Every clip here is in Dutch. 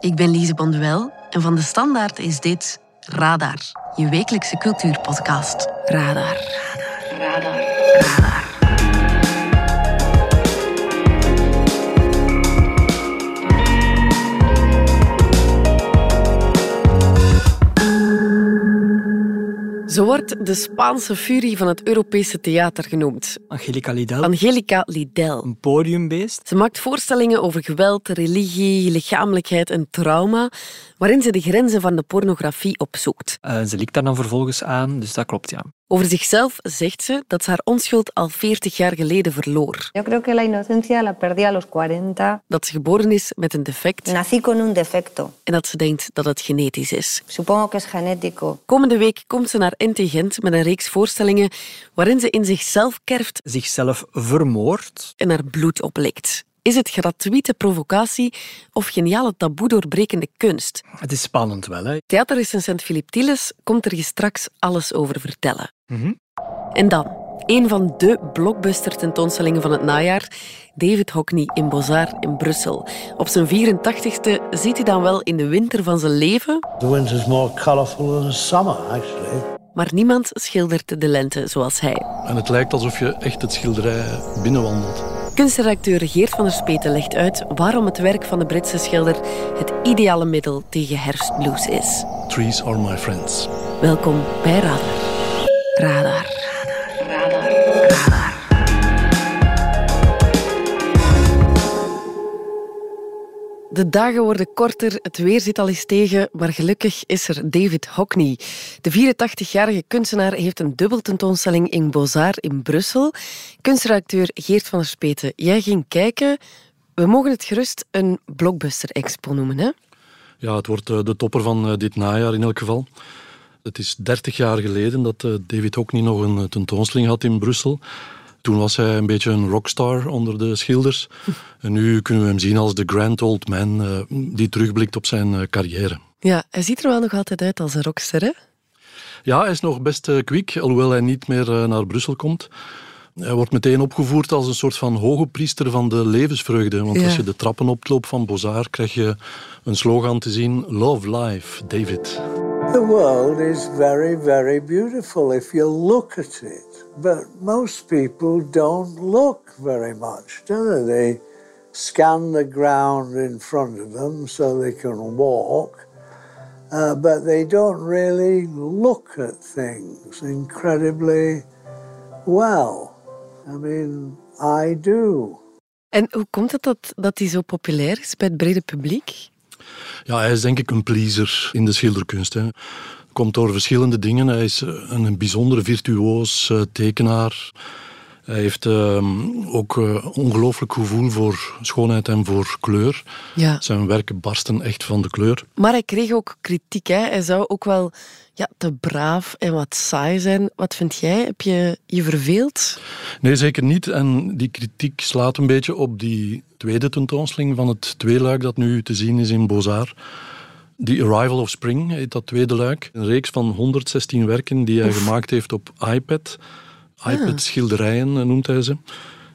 Ik ben Lise Bonduel en van de Standaard is dit Radar, je wekelijkse cultuurpodcast. Radar. Radar. Radar. Radar. Zo wordt de Spaanse furie van het Europese theater genoemd. Angelica Lidel. Angelica Lidel. Een podiumbeest. Ze maakt voorstellingen over geweld, religie, lichamelijkheid en trauma, waarin ze de grenzen van de pornografie opzoekt. Uh, ze likt daar dan vervolgens aan, dus dat klopt, ja. Over zichzelf zegt ze dat ze haar onschuld al 40 jaar geleden verloor. Yo creo que la inocencia la perdí a los 40. Dat ze geboren is met een defect. Nací con un defecto. En dat ze denkt dat het genetisch is. Supongo que es genético. Komende week komt ze naar Intelligent met een reeks voorstellingen waarin ze in zichzelf kerft. Zichzelf vermoordt. En haar bloed oplikt. Is het gratuite provocatie of geniale taboe doorbrekende kunst? Het is spannend wel, hè? Theaterrecensent Philip Tieles komt er je straks alles over vertellen. Mm -hmm. En dan, een van de blockbuster tentoonstellingen van het najaar, David Hockney in Bozar in Brussel. Op zijn 84ste ziet hij dan wel in de winter van zijn leven... The winter is more colorful than the summer, actually. Maar niemand schildert de lente zoals hij. En het lijkt alsof je echt het schilderij binnenwandelt. Kunstredacteur Geert van der Speten legt uit waarom het werk van de Britse schilder het ideale middel tegen herfstblues is. Trees are my friends. Welkom bij Radar. Radar. Radar. Radar. Radar. De dagen worden korter, het weer zit al eens tegen, maar gelukkig is er David Hockney. De 84-jarige kunstenaar heeft een dubbeltentoonstelling in Bozar in Brussel. Kunstredacteur Geert van der Speten, jij ging kijken. We mogen het gerust een blockbuster-expo noemen, hè? Ja, het wordt de topper van dit najaar in elk geval. Het is 30 jaar geleden dat David Hockney nog een tentoonstelling had in Brussel. Toen was hij een beetje een rockstar onder de schilders. En nu kunnen we hem zien als de grand old man uh, die terugblikt op zijn uh, carrière. Ja, hij ziet er wel nog altijd uit als een rockster, hè? Ja, hij is nog best uh, kwiek, alhoewel hij niet meer naar Brussel komt. Hij wordt meteen opgevoerd als een soort van hoge priester van de levensvreugde. Want Ja. als je de trappen oploopt van Bozar, krijg je een slogan te zien: Love Life, David. The world is very, very beautiful if you look at it. But most people don't look very much, do they? They scan the ground in front of them so they can walk, uh, but they don't really look at things incredibly well. I mean, I do. En hoe komt het dat, dat hij zo populair is bij het brede publiek? Ja, hij is denk ik een pleaser in de schilderkunst. Hè. Komt door verschillende dingen. Hij is eh, een bijzondere virtuoos eh, tekenaar. Hij heeft uh, ook uh, ongelooflijk gevoel voor schoonheid en voor kleur. Ja. Zijn werken barsten echt van de kleur. Maar hij kreeg ook kritiek. Hè? Hij zou ook wel ja, te braaf en wat saai zijn. Wat vind jij? Heb je je verveeld? Nee, zeker niet. En die kritiek slaat een beetje op die tweede tentoonstelling van het tweeluik dat nu te zien is in Bozar. The Arrival of Spring heet dat tweede luik. Een reeks van 116 werken die hij gemaakt heeft op iPad. iPad-schilderijen noemt hij ze.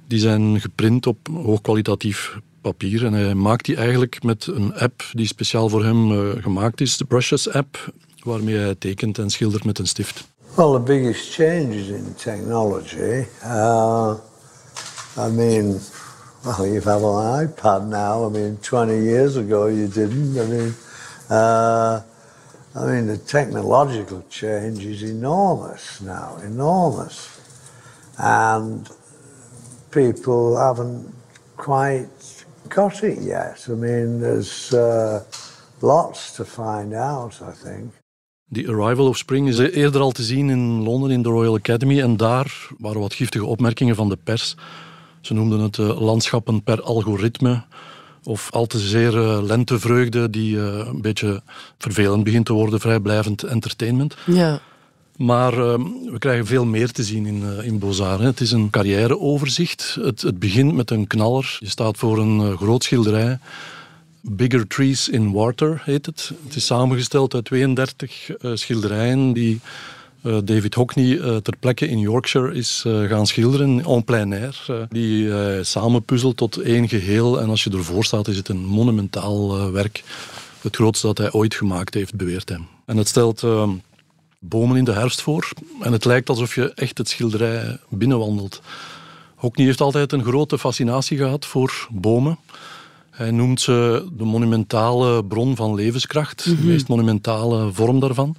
Die zijn geprint op hoogkwalitatief papier. En hij maakt die eigenlijk met een app die speciaal voor hem uh, gemaakt is. De Brushes app, waarmee hij tekent en schildert met een stift. Well, the biggest changes in technology. Uh, I mean, well, you have an iPad now. I mean, 20 years ago you didn't. I mean, uh, I mean, the technological change is enormous now, enormous. And people haven't quite got it yet. I mean, there's uh, lots to find out, I think. The Arrival of Spring is eerder al te zien in Londen in de Royal Academy. En daar waren wat giftige opmerkingen van de pers. Ze noemden het uh, landschappen per algoritme. Of al te zeer uh, lentevreugde die uh, een beetje vervelend begint te worden. Vrijblijvend entertainment. Ja. Maar uh, we krijgen veel meer te zien in, uh, in Bozar. Het is een carrièreoverzicht. Het, het begint met een knaller. Je staat voor een uh, groot schilderij. Bigger Trees in Water heet het. Het is samengesteld uit 32 schilderijen die David Hockney ter plekke in Yorkshire is gaan schilderen, en plein air. die samenpuzzelt tot één geheel. En als je ervoor staat, is het een monumentaal werk het grootste dat hij ooit gemaakt heeft, beweert hij. En het stelt bomen in de herfst voor. En het lijkt alsof je echt het schilderij binnenwandelt. Hockney heeft altijd een grote fascinatie gehad voor bomen. Hij noemt ze de monumentale bron van levenskracht, de meest monumentale vorm daarvan.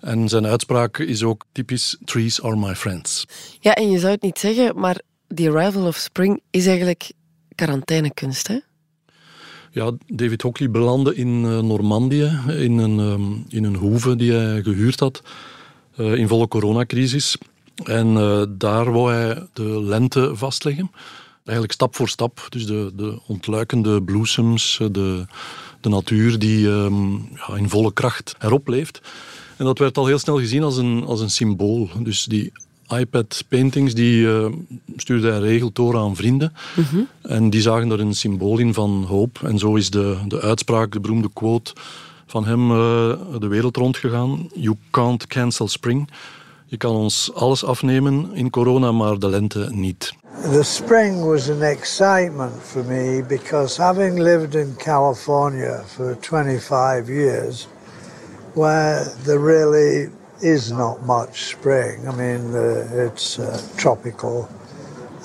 En zijn uitspraak is ook typisch: Trees are my friends. Ja, en je zou het niet zeggen, maar The Arrival of Spring is eigenlijk quarantainekunst, hè? Ja, David Hockney belandde in eh, Normandië, in een, ehm, in een hoeve die hij gehuurd had, eh, in volle coronacrisis. En eh, daar wou hij de lente vastleggen. Eigenlijk stap voor stap. Dus de, de ontluikende bloesems, de, de natuur die ehm, ja, in volle kracht erop leeft. En dat werd al heel snel gezien als een, als een symbool. Dus die iPad-paintings die eh, stuurde hij regeld door aan vrienden. En die zagen er een symbool in van hoop. En zo is de, de uitspraak, de beroemde quote van hem eh, de wereld rondgegaan. You can't cancel spring. Je kan ons alles afnemen in corona, maar de lente niet. The spring was an excitement for me because having lived in California for 25 years, where there really is not much spring. I mean, uh, it's uh, tropical.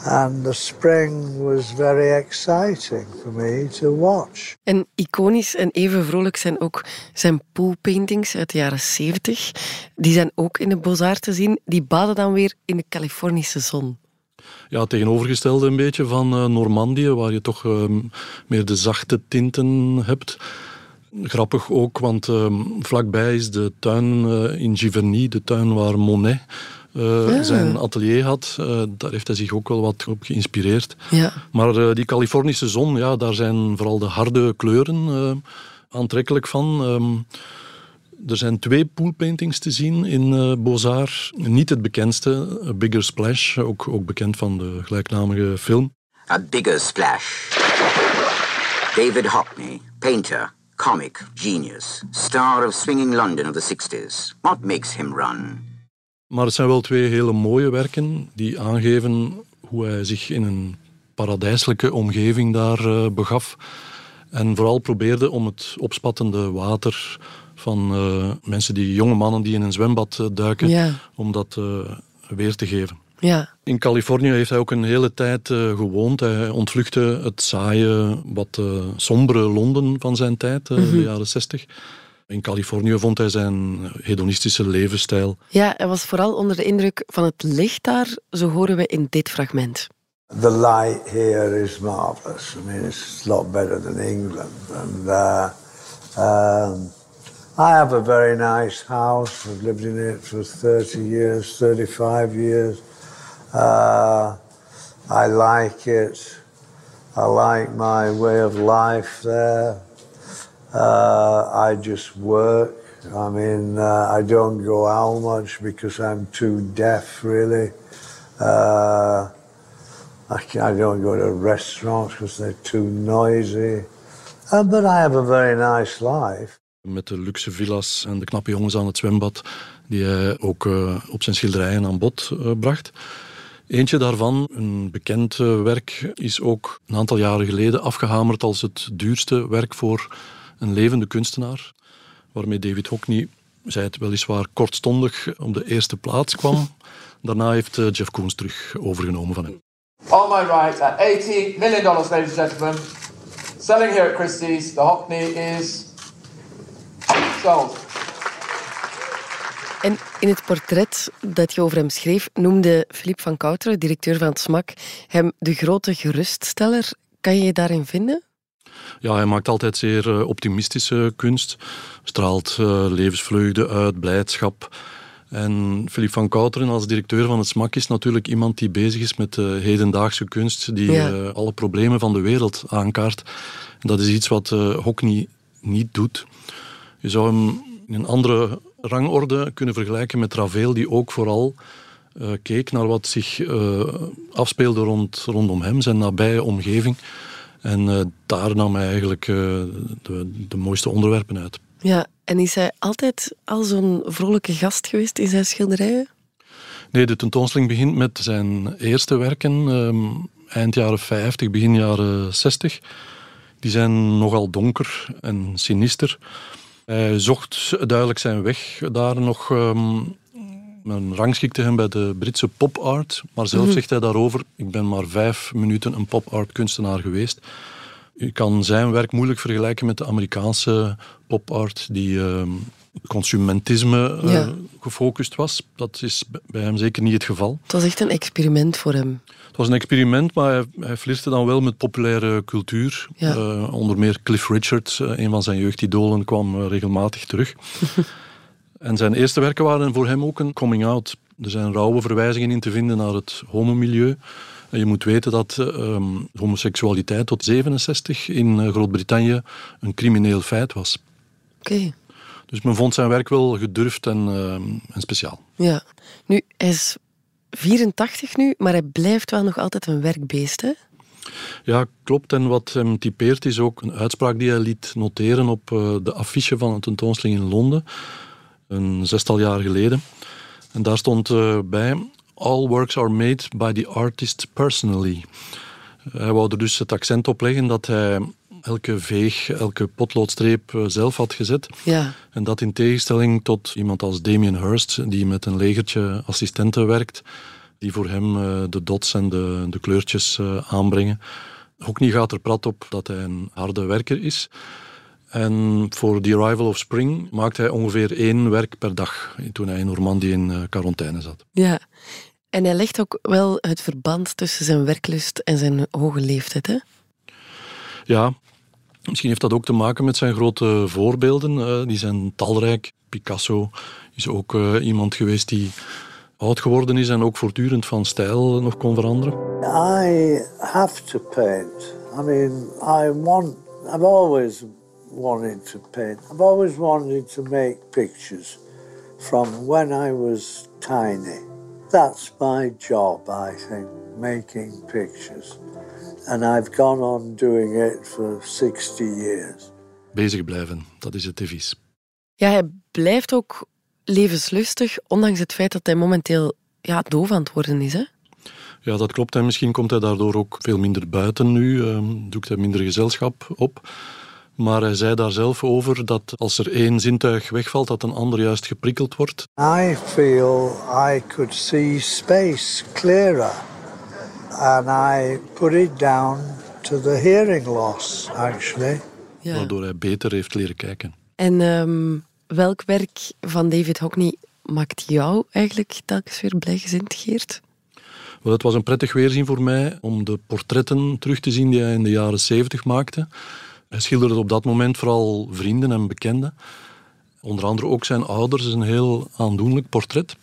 And the spring was very exciting for me to watch. En iconisch en even vrolijk zijn ook zijn poolpaintings uit de jaren 70. Die zijn ook in de Beaux-Arts te zien. Die baden dan weer in de Californische zon. Ja, het tegenovergestelde een beetje van uh, Normandië, waar je toch uh, meer de zachte tinten hebt. Grappig ook, want uh, vlakbij is de tuin in Giverny, de tuin waar Monet ja. zijn atelier had. daar heeft hij zich ook wel wat op geïnspireerd. Ja. Maar die Californische zon, ja, daar zijn vooral de harde kleuren aantrekkelijk van. Um, er zijn twee poolpaintings te zien in uh, Beaux-Arts. Niet het bekendste, A Bigger Splash, ook, ook bekend van de gelijknamige film. A Bigger Splash. David Hockney, painter, comic, genius, star of swinging London of the 60s. What makes him run? Maar het zijn wel twee hele mooie werken die aangeven hoe hij zich in een paradijselijke omgeving daar uh, begaf. En vooral probeerde om het opspattende water van uh, mensen die, jonge mannen die in een zwembad uh, duiken, ja. om dat uh, weer te geven. Ja. In Californië heeft hij ook een hele tijd gewoond. Hij ontvluchtte het saaie, wat sombere Londen van zijn tijd, mm -hmm. de jaren zestig. In Californië vond hij zijn hedonistische levensstijl. Ja, hij was vooral onder de indruk van het licht daar, zo horen we in dit fragment. The light here is marvelous. I mean, it's a lot better than England. And uh, um, I have a very nice house. I've lived in it for 30 years, 35 years. Uh, I like it. I like my way of life there. Uh, I just work. I mean, uh, I don't go out much because I'm too deaf, really. Uh, I, I, don't go to restaurants because they're too noisy. Uh, but I have a very nice life. Met de luxe villa's en de knappe jongens aan het zwembad, die hij ook uh, op zijn schilderijen aan bod uh, bracht. Eentje daarvan, een bekend uh, werk, is ook een aantal jaren geleden afgehamerd als het duurste werk voor een levende kunstenaar. Waarmee David Hockney, zij het weliswaar kortstondig, op de eerste plaats kwam. Daarna heeft Jeff Koons terug overgenomen van hem. On my right, at 80 million dollars, ladies and gentlemen, selling here at Christie's, the Hockney is sold. En in het portret dat je over hem schreef, noemde Philippe van Kouteren, directeur van het SMAK, hem de grote geruststeller. Kan je je daarin vinden? Ja, hij maakt altijd zeer optimistische kunst. Straalt uh, levensvreugde uit, blijdschap. En Philippe van Kouteren als directeur van het SMAK is natuurlijk iemand die bezig is met de hedendaagse kunst, die ja. uh, alle problemen van de wereld aankaart. En dat is iets wat uh, Hockney niet doet. Je zou hem in een andere rangorde kunnen vergelijken met Ravel, die ook vooral uh, keek naar wat zich uh, afspeelde rond, rondom hem, zijn nabije omgeving. En uh, daar nam hij eigenlijk de, de mooiste onderwerpen uit. Ja, en is hij altijd al zo'n vrolijke gast geweest in zijn schilderijen? Nee, de tentoonstelling begint met zijn eerste werken, um, eind jaren 50, begin jaren 60 Die zijn nogal donker en sinister. Hij zocht duidelijk zijn weg daar nog. Um, men rangschikte hem bij de Britse pop art, maar zelf zegt hij daarover: Ik ben maar vijf minuten een pop art kunstenaar geweest. Je kan zijn werk moeilijk vergelijken met de Amerikaanse pop art, die ehm, consumentisme uh, Ja. gefocust was. Dat is bij hem zeker niet het geval. Het was echt een experiment voor hem. Het was een experiment, maar hij, hij flirte dan wel met populaire cultuur. Ja. Eh, onder meer Cliff Richard, eh, een van zijn jeugdidolen, kwam eh, regelmatig terug. en zijn eerste werken waren voor hem ook een coming-out. Er zijn rauwe verwijzingen in te vinden naar het homomilieu. En je moet weten dat eh, ehm, homoseksualiteit tot 67 in eh, Groot-Brittannië een crimineel feit was. Oké. Dus men vond zijn werk wel gedurfd en, ehm, en speciaal. Ja. Nu, hij is 84 nu, maar hij blijft wel nog altijd een werkbeest, hè? Ja, klopt. En wat hem typeert is ook een uitspraak die hij liet noteren op eh, de affiche van een tentoonstelling in Londen, een zestal jaar geleden. En daar stond eh, bij: All works are made by the artist personally. Hij wou er dus het accent op leggen dat hij elke veeg, elke potloodstreep eh, zelf had gezet. Ja. En dat in tegenstelling tot iemand als Damien Hirst, die met een legertje assistenten werkt, die voor hem eh, de dots en de, de kleurtjes eh, aanbrengen. Hockney gaat er prat op dat hij een harde werker is. En voor The Arrival of Spring maakte hij ongeveer één werk per dag toen hij in Normandie in quarantaine zat. Ja. En hij legt ook wel het verband tussen zijn werklust en zijn hoge leeftijd, hè? Ja, misschien heeft dat ook te maken met zijn grote voorbeelden. eh, die zijn talrijk. Picasso is ook eh, iemand geweest die oud geworden is en ook voortdurend van stijl nog kon veranderen. I have to paint. I mean, I want, I've always wanted to paint. I've always wanted to make pictures from when I was tiny. That's my job, I think, making pictures. And I've gone on doing it for 60 years. Bezig blijven, dat is het devies. Ja, hij blijft ook levenslustig, ondanks het feit dat hij momenteel ja, doof aan het worden is, hè? Ja, dat klopt. En misschien komt hij daardoor ook veel minder buiten nu. ehm, doet hij minder gezelschap op. Maar hij zei daar zelf over dat als er één zintuig wegvalt, dat een ander juist geprikkeld wordt. I feel I could see space clearer. And I put it down to the hearing loss, actually. Ja. Waardoor hij beter heeft leren kijken. En ehm, welk werk van David Hockney maakt jou eigenlijk telkens weer blijgezind, Geert? Wel, het was een prettig weerzien voor mij om de portretten terug te zien die hij in de jaren zeventig maakte. Hij schilderde op dat moment vooral vrienden en bekenden. Onder andere ook zijn ouders. Is een heel aandoenlijk portret.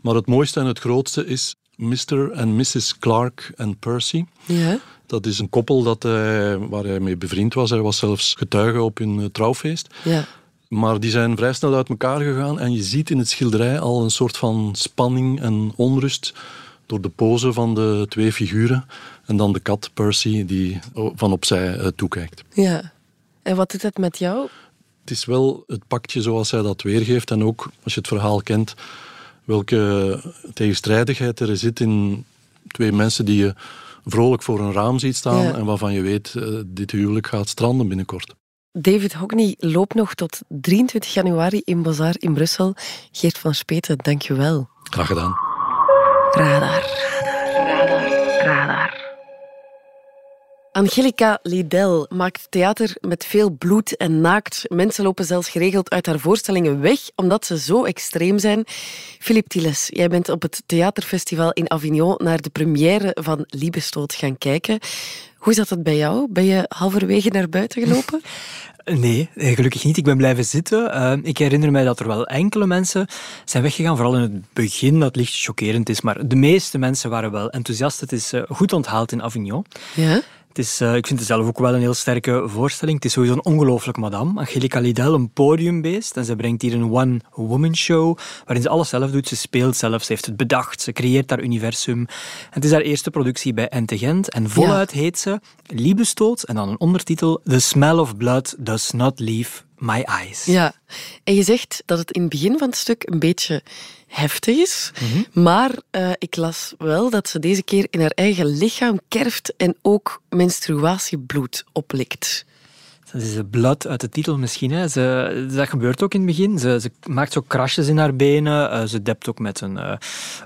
Maar het mooiste en het grootste is Mr. en Mrs. Clark en Percy. Ja. Dat is een koppel dat hij, waar hij mee bevriend was. Hij was zelfs getuige op hun eh, trouwfeest. Ja. Maar die zijn vrij snel uit elkaar gegaan en je ziet in het schilderij al een soort van spanning en onrust door de pose van de twee figuren. En dan de kat Percy die van opzij eh, toekijkt. Ja. En wat doet het met jou? Het is wel het pakje zoals hij dat weergeeft en ook als je het verhaal kent welke tegenstrijdigheid er zit in twee mensen die je vrolijk voor een raam ziet staan Ja. en waarvan je weet eh, dit huwelijk gaat stranden binnenkort. David Hockney loopt nog tot 23 januari in Bazaar in Brussel. Geert van Speten, dank je wel. Graag gedaan. Radar. Radar. Radar. Angelica Lidel maakt theater met veel bloed en naakt. Mensen lopen zelfs geregeld uit haar voorstellingen weg, omdat ze zo extreem zijn. Philip Tiles, jij bent op het theaterfestival in Avignon naar de première van Liebestoot gaan kijken. Hoe zat het bij jou? Ben je halverwege naar buiten gelopen? Nee, eh, gelukkig niet. Ik ben blijven zitten. Uh, ik herinner mij dat er wel enkele mensen zijn weggegaan, vooral in het begin, dat licht chockerend is. Maar de meeste mensen waren wel enthousiast. Het is uh, goed onthaald in Avignon. Ja? Het is, uh, ik vind het zelf ook wel een heel sterke voorstelling. Het is sowieso een ongelooflijk madame. Angelica Lidel, een podiumbeest. En ze brengt hier een one-woman show, waarin ze alles zelf doet. Ze speelt zelf, ze heeft het bedacht, ze creëert haar universum. Het is haar eerste productie bij Ente Gent. En voluit ja. heet ze Liebestoot. En dan een ondertitel, The Smell of Blood Does Not Leave My Eyes. Ja, en je zegt dat het in het begin van het stuk een beetje heftig is. Mm -hmm. Maar uh, ik las wel dat ze deze keer in haar eigen lichaam kerft en ook menstruatiebloed oplikt. Dat is de blood uit de titel misschien. Hè. Ze, dat gebeurt ook in het begin. Ze, ze maakt zo krasjes in haar benen. Uh, ze dept ook met een uh,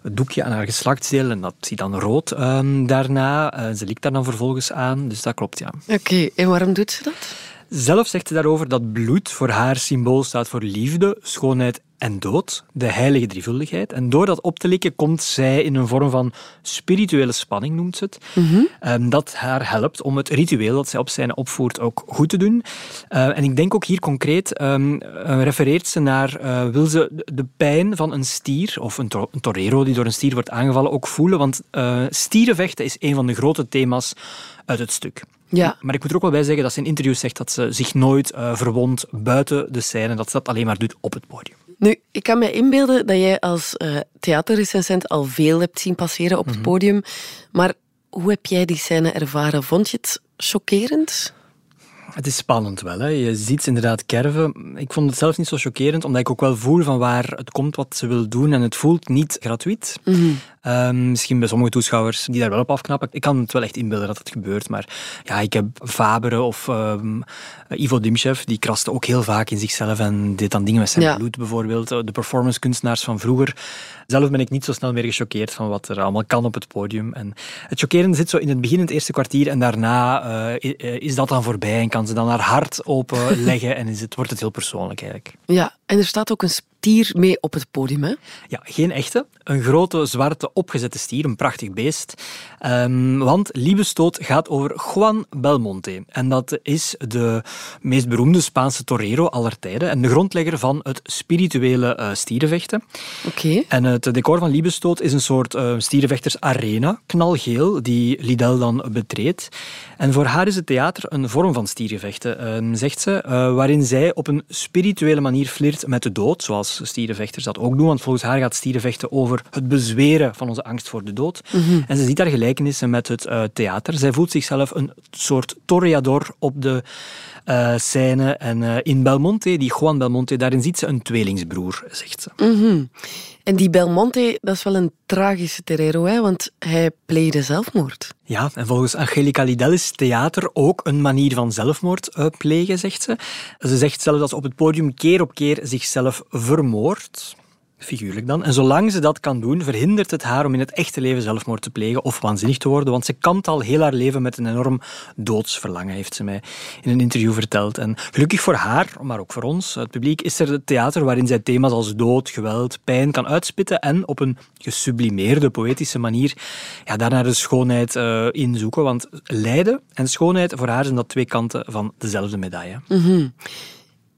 doekje aan haar geslachtsdeel en dat ziet dan rood um, daarna. Ze likt daar dan vervolgens aan. Dus dat klopt, ja. Oké, en waarom doet ze dat? Zelf zegt ze daarover dat bloed voor haar symbool staat voor liefde, schoonheid en dood, de heilige drievuldigheid. En door dat op te likken komt zij in een vorm van spirituele spanning, noemt ze het. Mm dat haar helpt om het ritueel dat zij op zijn opvoert ook goed te doen. Uh, en ik denk ook hier concreet, um, refereert ze naar, uh, wil ze de pijn van een stier, of een, to een, torero die door een stier wordt aangevallen, ook voelen. Want stierenvechten is een van de grote thema's uit het stuk. Ja. Maar ik moet er ook wel bij zeggen dat ze in interviews zegt dat ze zich nooit uh, verwondt buiten de scène, dat ze dat alleen maar doet op het podium. Nu, ik kan me inbeelden dat jij als uh, theaterrecensent al veel hebt zien passeren op het Mhm. podium. Maar hoe heb jij die scène ervaren? Vond je het chockerend? Het is spannend wel. Hè. Je ziet ze inderdaad kerven. Ik vond het zelf niet zo chockerend, omdat ik ook wel voel van waar het komt wat ze wil doen. En het voelt niet gratuit. Mm Um, misschien bij sommige toeschouwers die daar wel op afknappen. Ik kan het wel echt inbeelden dat het gebeurt. Maar ja, ik heb Fabere of um, Ivo Dimchev, die kraste ook heel vaak in zichzelf en deed dan dingen met zijn Ja. bloed bijvoorbeeld. De performance kunstenaars van vroeger. Zelf ben ik niet zo snel meer gechoqueerd van wat er allemaal kan op het podium. En het chockerende zit zo in het begin, in het eerste kwartier. En daarna uh, is dat dan voorbij en kan ze dan haar hart openleggen. en is het, wordt het heel persoonlijk eigenlijk. Ja, en er staat ook een stier mee op het podium, hè? Ja, geen echte. Een grote, zwarte, opgezette stier, een prachtig beest. Um, want Liebestoot gaat over Juan Belmonte. En dat is de meest beroemde Spaanse torero aller tijden en de grondlegger van het spirituele uh, stierenvechten. Oké. Okay. En het decor van Liebestoot is een soort uh, stierenvechtersarena, knalgeel, die Lidl dan betreedt. En voor haar is het theater een vorm van stierenvechten, uh, zegt ze, waarin zij op een spirituele manier flirt met de dood, zoals stierenvechters dat ook doen. Want volgens haar gaat stierenvechten over het bezweren van onze angst voor de dood. Mhm. Mm -hmm. En ze ziet daar gelijkenissen met het uh, theater. Zij voelt zichzelf een soort toreador op de uh, scène. En uh, in Belmonte, die Juan Belmonte, daarin ziet ze een tweelingsbroer, zegt ze. Mm -hmm. En die Belmonte, dat is wel een tragische torero, hè? want hij pleegde zelfmoord. Ja, en volgens Angelica Lidl is theater ook een manier van zelfmoord uh, plegen, zegt ze. Ze zegt zelfs dat ze op het podium keer op keer zichzelf vermoordt. Figuurlijk dan. En zolang ze dat kan doen, verhindert het haar om in het echte leven zelfmoord te plegen of waanzinnig te worden, want ze kampt al heel haar leven met een enorm doodsverlangen, heeft ze mij in een interview verteld. En gelukkig voor haar, maar ook voor ons, het publiek, is er het theater waarin zij thema's als dood, geweld, pijn kan uitspitten en op een gesublimeerde, poëtische manier ja, daar naar de schoonheid uh, in zoeken. Want lijden en schoonheid, voor haar zijn dat twee kanten van dezelfde medaille. Mm.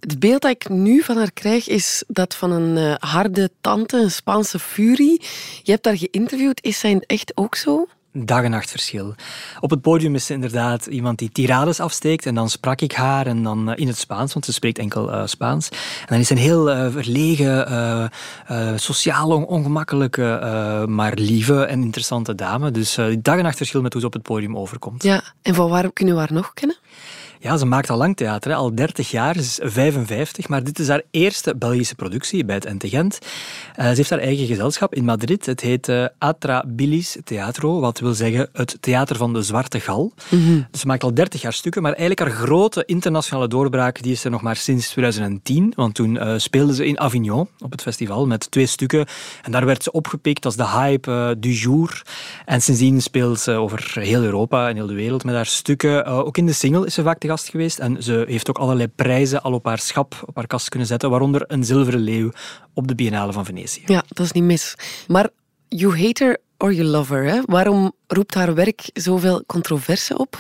Het beeld dat ik nu van haar krijg is dat van een uh, harde tante, een Spaanse furie. Je hebt haar geïnterviewd. Is zij echt ook zo? Dag en nacht verschil. Op het podium is ze inderdaad iemand die tirades afsteekt. En dan sprak ik haar en dan uh, in het Spaans, want ze spreekt enkel uh, Spaans. En dan is ze een heel uh, verlegen, sociaal on ongemakkelijke, maar lieve en interessante dame. Dus dag en nacht verschil met hoe ze op het podium overkomt. Ja, en van waar kunnen we haar nog kennen? Ja, ze maakt al lang theater, hè. al 30 jaar. Ze is 55, maar dit is haar eerste Belgische productie bij het NT Gent. Uh, ze heeft haar eigen gezelschap in Madrid. Het heet uh, Atra Bilis Teatro, wat wil zeggen het theater van de Zwarte Gal. Mhm. Mm -hmm. Dus ze maakt al 30 jaar stukken, maar eigenlijk haar grote internationale doorbraak die is er nog maar sinds 2010. Want toen uh, speelde ze in Avignon op het festival met twee stukken. En daar werd ze opgepikt als de hype du jour. En sindsdien speelt ze over heel Europa en heel de wereld met haar stukken. ook in de single is ze vaak gast geweest en ze heeft ook allerlei prijzen al op haar schap, op haar kast kunnen zetten, waaronder een zilveren leeuw op de Biennale van Venetië. Ja, dat is niet mis. Maar you hate her or you love her, hè? waarom roept haar werk zoveel controverse op?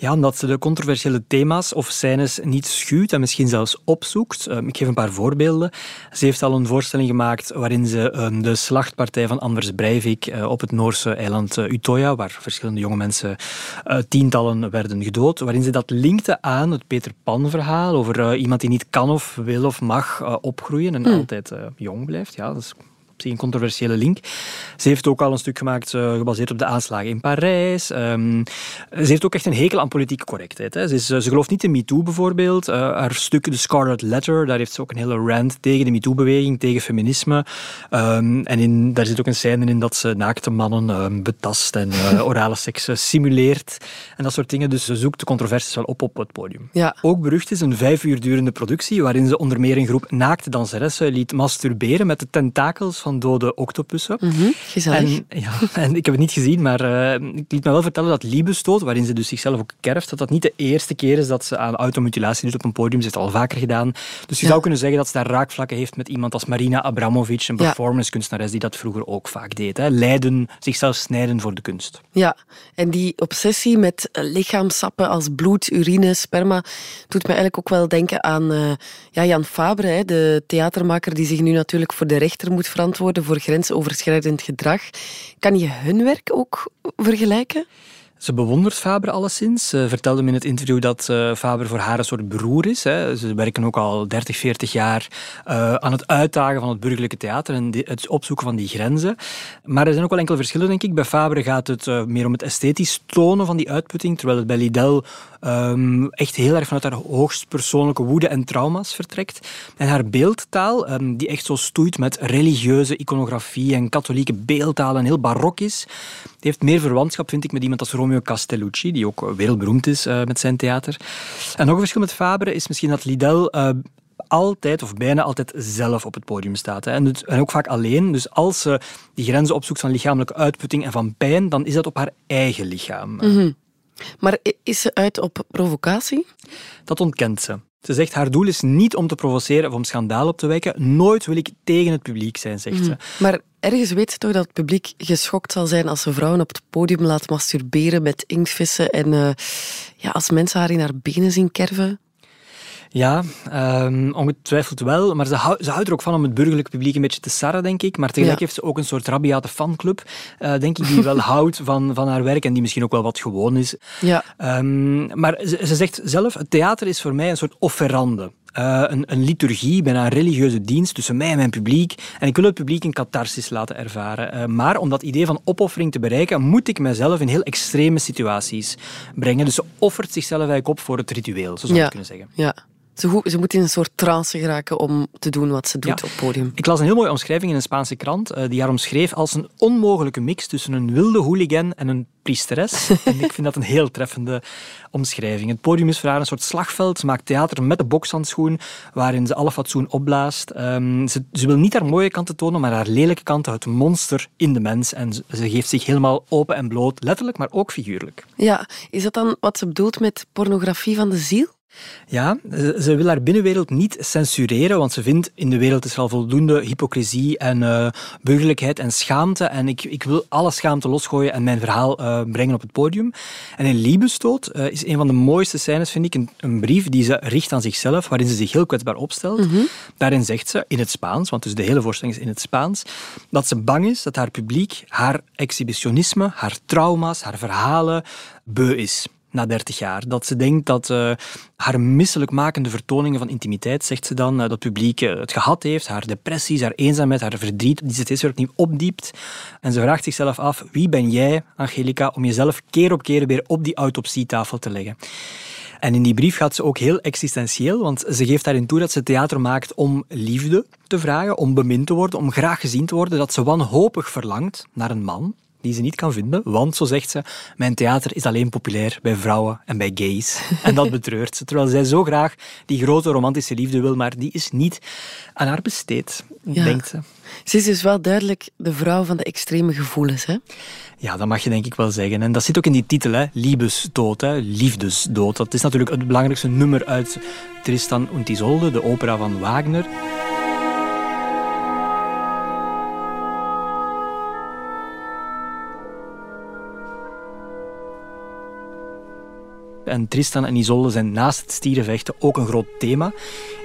Ja, omdat ze de controversiële thema's of scènes niet schuwt en misschien zelfs opzoekt. Ik geef een paar voorbeelden. Ze heeft al een voorstelling gemaakt waarin ze de slachtpartij van Anders Breivik op het Noorse eiland Utoya, waar verschillende jonge mensen tientallen werden gedood, waarin ze dat linkte aan het Peter Pan-verhaal over iemand die niet kan of wil of mag opgroeien en Hmm. altijd jong blijft. Ja, dat is op zich een controversiële link. Ze heeft ook al een stuk gemaakt uh, gebaseerd op de aanslagen in Parijs. Um, ze heeft ook echt een hekel aan politieke correctheid. Hè. Ze, is, ze gelooft niet in MeToo bijvoorbeeld. Uh, haar stuk The Scarlet Letter, daar heeft ze ook een hele rant tegen de MeToo-beweging, tegen feminisme. Um, en in, daar zit ook een scène in dat ze naakte mannen um, betast en uh, orale seks simuleert. En dat soort dingen. Dus ze zoekt de controversies wel op op het podium. Ja. Ook berucht is een vijf uur durende productie waarin ze onder meer een groep naakte danseressen liet masturberen met de tentakels van dode octopussen. Mm -hmm, en, ja, en ik heb het niet gezien, maar uh, ik liet me wel vertellen dat Liebestoot, waarin ze dus zichzelf ook kerft, dat dat niet de eerste keer is dat ze aan automutilatie doet op een podium. Ze heeft het al vaker gedaan. Dus je Ja. zou kunnen zeggen dat ze daar raakvlakken heeft met iemand als Marina Abramovic, een performancekunstenares die dat vroeger ook vaak deed. Hè. Leiden, zichzelf snijden voor de kunst. Ja, en die obsessie met eh, lichaamsappen als bloed, urine, sperma, doet me eigenlijk ook wel denken aan eh, ja, Jan Fabre, hè, de theatermaker die zich nu natuurlijk voor de rechter moet verantwoorden voor grensoverschrijdend gedrag. Kan je hun werk ook vergelijken? Ze bewondert Faber alleszins. Ze vertelde me in het interview dat eh, Faber voor haar een soort broer is. Hè. Ze werken ook al 30, 40 jaar eh, aan het uitdagen van het burgerlijke theater en het opzoeken van die grenzen. Maar er zijn ook wel enkele verschillen, denk ik. Bij Faber gaat het eh, meer om het esthetisch tonen van die uitputting, terwijl het bij Lidl ehm, echt heel erg vanuit haar hoogst persoonlijke woede en trauma's vertrekt. En haar beeldtaal, ehm, die echt zo stoeit met religieuze iconografie en katholieke beeldtaal en heel barok is, die heeft meer verwantschap, vind ik, met iemand als Romeo Castellucci, die ook wereldberoemd is eh, met zijn theater. En nog een verschil met Fabre is misschien dat Lidl eh, altijd of bijna altijd zelf op het podium staat. Hè. En, het- en ook vaak alleen. Dus als ze die grenzen opzoekt van lichamelijke uitputting en van pijn, dan is dat op haar eigen lichaam. Maar i- is ze uit op provocatie? Dat ontkent ze. Ze zegt haar doel is niet om te provoceren of om schandaal op te wekken. Nooit wil ik tegen het publiek zijn, zegt ze. Maar ergens weet ze toch dat het publiek geschokt zal zijn als ze vrouwen op het podium laat masturberen met inktvissen en eh, ja, als mensen haar in haar benen zien kerven. Ja, ehm, ongetwijfeld wel. Maar ze, hou- ze houdt er ook van om het burgerlijk publiek een beetje te sarren, denk ik. Maar tegelijk Ja. heeft ze ook een soort rabiate fanclub, eh, denk ik, die wel houdt van, van haar werk en die misschien ook wel wat gewoon is. Ja, Ehm, maar ze, ze zegt zelf, het theater is voor mij een soort offerande. Eh, een, een liturgie, bijna een religieuze dienst tussen mij en mijn publiek. En ik wil het publiek een catharsis laten ervaren. Eh, maar om dat idee van opoffering te bereiken, moet ik mezelf in heel extreme situaties brengen. Dus ze offert zichzelf eigenlijk op voor het ritueel, zo zou je Ja. kunnen zeggen. ja. Ze, ze moet in een soort trance geraken om te doen wat ze doet Ja. op het podium. Ik las een heel mooie omschrijving in een Spaanse krant, eh, die haar omschreef als een onmogelijke mix tussen een wilde hooligan en een priesteres. en ik vind dat een heel treffende omschrijving. Het podium is voor haar een soort slagveld. Ze maakt theater met de bokshandschoen, waarin ze alle fatsoen opblaast. Ehm, ze, ze wil niet haar mooie kanten tonen, maar haar lelijke kanten, het monster in de mens. En ze, ze geeft zich helemaal open en bloot, letterlijk, maar ook figuurlijk. Ja, is dat dan wat ze bedoelt met pornografie van de ziel? Ja, ze, wil haar binnenwereld niet censureren, want ze vindt in de wereld is er al voldoende hypocrisie en eh, burgerlijkheid en schaamte. En ik, ik wil alle schaamte losgooien en mijn verhaal eh, brengen op het podium. En in Liebestoot eh, is een van de mooiste scènes, vind ik, een, een brief die ze richt aan zichzelf, waarin ze zich heel kwetsbaar opstelt. Daarin zegt ze, in het Spaans, want dus de hele voorstelling is in het Spaans, dat ze bang is dat haar publiek haar exhibitionisme, haar trauma's, haar verhalen beu is na 30 jaar. Dat ze denkt dat eh, haar misselijkmakende vertoningen van intimiteit, zegt ze dan, eh, dat publiek eh, het gehad heeft, haar depressies, haar eenzaamheid, haar verdriet, die ze steeds weer opnieuw opdiept. En ze vraagt zichzelf af, wie ben jij, Angelica, om jezelf keer op keer weer op die autopsietafel te leggen? En in die brief gaat ze ook heel existentieel, want ze geeft daarin toe dat ze theater maakt om liefde te vragen, om bemind te worden, om graag gezien te worden, dat ze wanhopig verlangt naar een man die ze niet kan vinden, want, zo zegt ze, mijn theater is alleen populair bij vrouwen en bij gays. En dat betreurt ze, terwijl zij zo graag die grote romantische liefde wil, maar die is niet aan haar besteed, Ja. denkt ze. Ze is dus wel duidelijk de vrouw van de extreme gevoelens. Hè? Ja, dat mag je denk ik wel zeggen. En dat zit ook in die titel, hè. Liebesdood, hè. liefdesdood. Dat is natuurlijk het belangrijkste nummer uit Tristan und Isolde, de opera van Wagner. En Tristan en Isolde zijn naast het stierenvechten ook een groot thema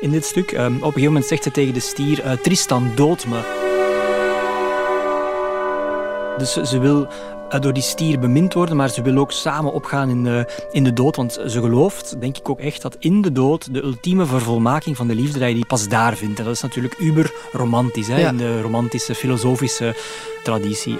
in dit stuk. Ehm, op een gegeven moment zegt ze tegen de stier, eh, Tristan, dood me. Dus ze- ze wil eh, door die stier bemind worden, maar ze wil ook samen opgaan in de, in de dood. Want ze gelooft, denk ik ook echt, dat in de dood de ultieme vervolmaking van de liefde, dat je die pas daar vindt. En dat is natuurlijk uber romantisch, hè, Ja. in de romantische, filosofische traditie.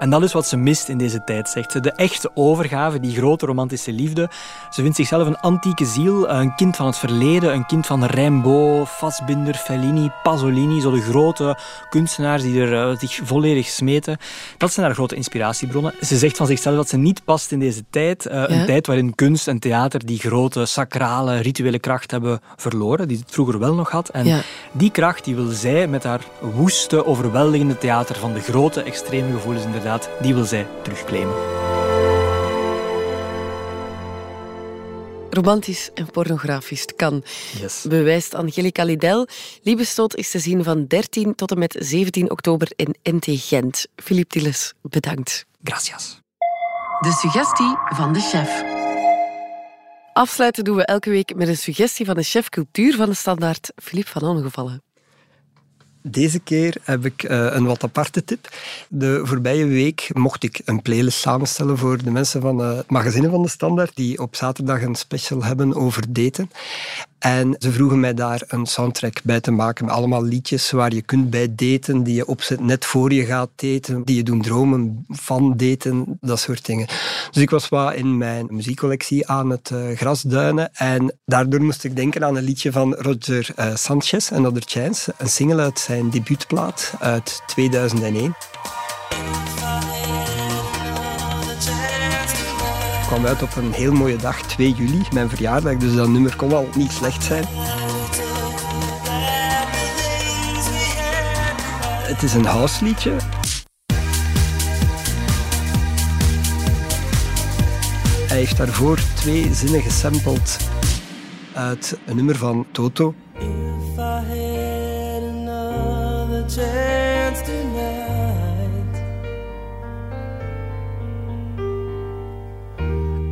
En dat is wat ze mist in deze tijd, zegt ze. De echte overgave, die grote romantische liefde. Ze vindt zichzelf een antieke ziel, een kind van het verleden, een kind van Rimbaud, Fassbinder, Fellini, Pasolini, zo de grote kunstenaars die er eh, zich volledig smeten. Dat zijn haar grote inspiratiebronnen. Ze zegt van zichzelf dat ze niet past in deze tijd. eh, Een tijd waarin kunst en theater die grote, sacrale, rituele kracht hebben verloren, die het vroeger wel nog had. En Ja. die kracht die wil zij met haar woeste, overweldigende theater van de grote, extreme gevoelens inderdaad, die wil zij terugclaimen. Romantisch en pornografisch, het kan. Yes. Bewijst Angelica Lidel. Liebesstoot is te zien van 13 tot en met 17 oktober in NT Gent. Philippe Tilles, bedankt. Gracias. De suggestie van de chef. Afsluiten doen we elke week met een suggestie van de chef cultuur van de standaard, Philippe van Ongevallen. Deze keer heb ik eh, een wat aparte tip. De voorbije week mocht ik een playlist samenstellen voor de mensen van eh, het magazine van de Standaard, die op zaterdag een special hebben over daten. En ze vroegen mij daar een soundtrack bij te maken met allemaal liedjes waar je kunt bij daten, die je opzet net voor je gaat daten, die je doen dromen van daten, dat soort dingen. Dus ik was wat in mijn muziekcollectie aan het eh, grasduinen en daardoor moest ik denken aan een liedje van Roger Sanchez en Other Chance, een single uit zijn debuutplaat uit 2001. Het kwam uit op een heel mooie dag, 2 juli, mijn verjaardag, dus dat nummer kon wel niet slecht zijn. Het is een houseliedje. Hij heeft daarvoor twee zinnen gesampled uit een nummer van Toto. Chance tonight,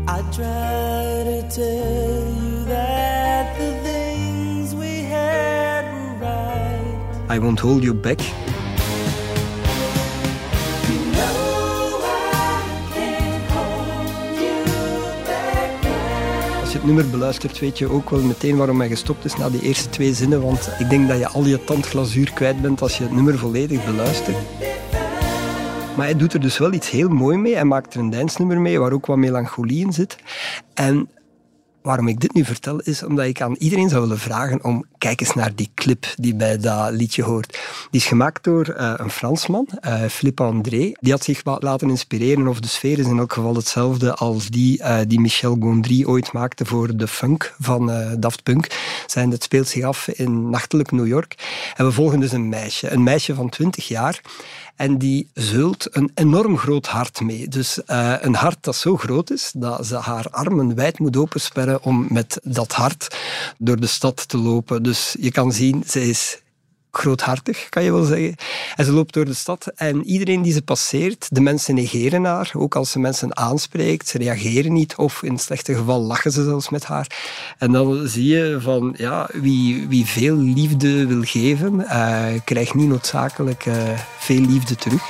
I'd try to tell you that the things we had were right. I Won't Hold You Back. Het nummer beluistert, weet je ook wel meteen waarom hij gestopt is na die eerste twee zinnen. Want ik denk dat je al je tandglazuur kwijt bent als je het nummer volledig beluistert. Maar hij doet er dus wel iets heel mooi mee. Hij maakt er een dansnummer mee waar ook wat melancholie in zit. En waarom ik dit nu vertel, is omdat ik aan iedereen zou willen vragen om kijk eens naar die clip die bij dat liedje hoort. Die is gemaakt door eh, een Fransman, eh, Philippe André. Die had zich laten inspireren, of de sfeer is in elk geval hetzelfde als die eh, die Michel Gondry ooit maakte voor de funk van Daft Punk. Zijn, het speelt zich af in nachtelijk New York. En we volgen dus een meisje, een meisje van 20 jaar. En die zult een enorm groot hart mee. Dus eh, een hart dat zo groot is dat ze haar armen wijd moet opensperren om met dat hart door de stad te lopen. Dus je kan zien, ze is groothartig, kan je wel zeggen. En ze loopt door de stad en iedereen die ze passeert, de mensen negeren haar. Ook als ze mensen aanspreekt, ze reageren niet. Of in het slechte geval lachen ze zelfs met haar. En dan zie je van, ja, wie, wie veel liefde wil geven, eh, krijgt niet noodzakelijk eh, veel liefde terug.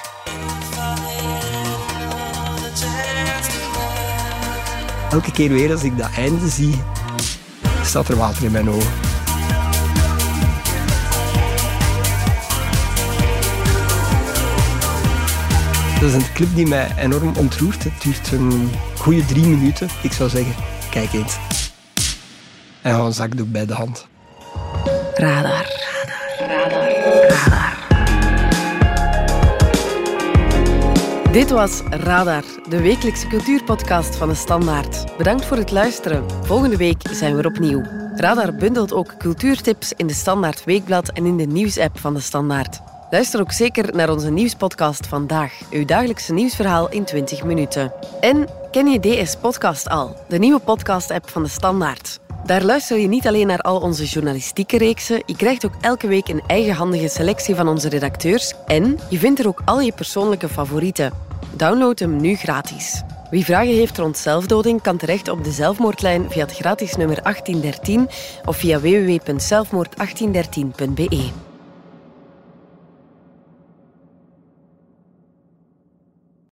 Elke keer weer als ik dat einde zie, staat er water in mijn ogen. Dat is een clip die mij enorm ontroert. Het duurt een goede drie minuten. Ik zou zeggen, kijk eens. En hou een zakdoek bij de hand. Radar. Dit was Radar, de wekelijkse cultuurpodcast van de Standaard. Bedankt voor het luisteren. Volgende week zijn we er opnieuw. Radar bundelt ook cultuurtips in de Standaard Weekblad en in de nieuwsapp van de Standaard. Luister ook zeker naar onze nieuwspodcast vandaag, uw dagelijkse nieuwsverhaal in 20 minuten. En ken je DS Podcast al, de nieuwe podcast-app van de Standaard? Daar luister je niet alleen naar al onze journalistieke reeksen, je krijgt ook elke week een eigenhandige selectie van onze redacteurs en je vindt er ook al je persoonlijke favorieten. Download hem nu gratis. Wie vragen heeft rond zelfdoding kan terecht op de zelfmoordlijn via het gratis nummer 1813 of via www.zelfmoord1813.be.